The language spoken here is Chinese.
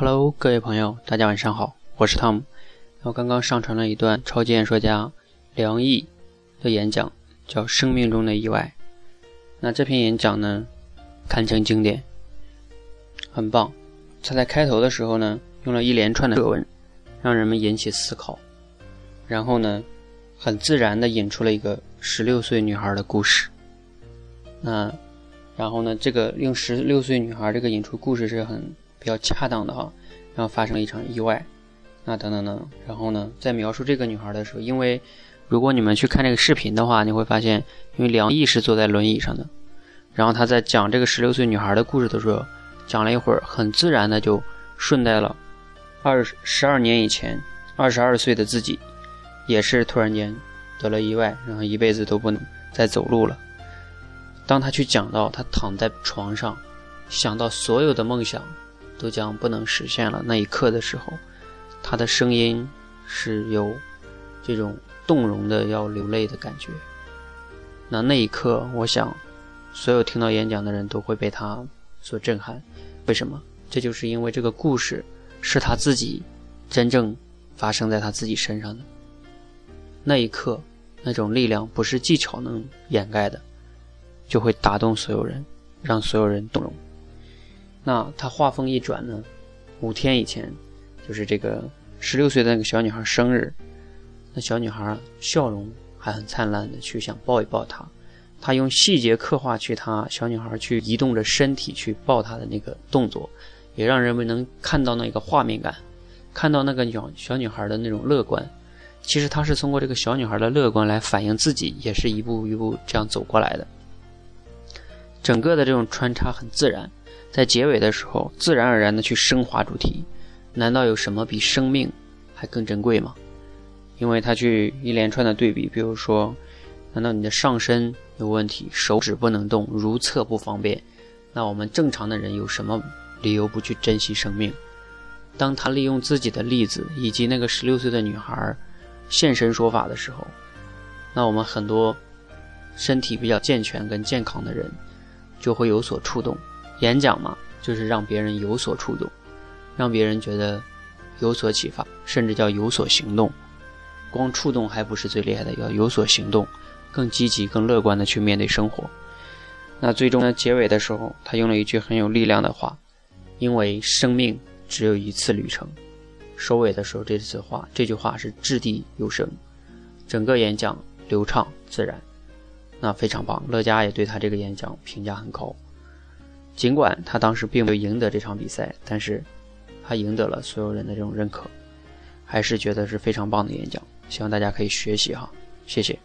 Hello，各位朋友，大家晚上好，我是汤姆。我刚刚上传了一段超级演说家梁毅的演讲，叫《生命中的意外》。那这篇演讲呢，堪称经典，很棒。他在开头的时候呢，用了一连串的课文，让人们引起思考，然后呢，很自然的引出了一个十六岁女孩的故事。那，然后呢，这个用十六岁女孩这个引出故事是很比较恰当的哈。然后发生了一场意外，那等等等，然后呢，在描述这个女孩的时候，因为如果你们去看这个视频的话，你会发现，因为梁毅是坐在轮椅上的，然后他在讲这个十六岁女孩的故事的时候，讲了一会儿，很自然的就顺带了二十二年以前，二十二岁的自己，也是突然间得了意外，然后一辈子都不能再走路了。当他去讲到他躺在床上，想到所有的梦想。都将不能实现了。那一刻的时候，他的声音是有这种动容的，要流泪的感觉。那那一刻，我想，所有听到演讲的人都会被他所震撼。为什么？这就是因为这个故事是他自己真正发生在他自己身上的。那一刻，那种力量不是技巧能掩盖的，就会打动所有人，让所有人动容。那他话锋一转呢，五天以前，就是这个十六岁的那个小女孩生日，那小女孩笑容还很灿烂的去想抱一抱她，他用细节刻画去她小女孩去移动着身体去抱她的那个动作，也让人们能看到那个画面感，看到那个小小女孩的那种乐观。其实他是通过这个小女孩的乐观来反映自己，也是一步一步这样走过来的。整个的这种穿插很自然。在结尾的时候，自然而然的去升华主题，难道有什么比生命还更珍贵吗？因为他去一连串的对比，比如说，难道你的上身有问题，手指不能动，如厕不方便？那我们正常的人有什么理由不去珍惜生命？当他利用自己的例子以及那个十六岁的女孩现身说法的时候，那我们很多身体比较健全跟健康的人就会有所触动。演讲嘛，就是让别人有所触动，让别人觉得有所启发，甚至叫有所行动。光触动还不是最厉害的，要有所行动，更积极、更乐观的去面对生活。那最终呢，结尾的时候，他用了一句很有力量的话：“因为生命只有一次旅程。”收尾的时候，这次话，这句话是掷地有声，整个演讲流畅自然，那非常棒。乐嘉也对他这个演讲评价很高。尽管他当时并没有赢得这场比赛，但是他赢得了所有人的这种认可，还是觉得是非常棒的演讲。希望大家可以学习哈，谢谢。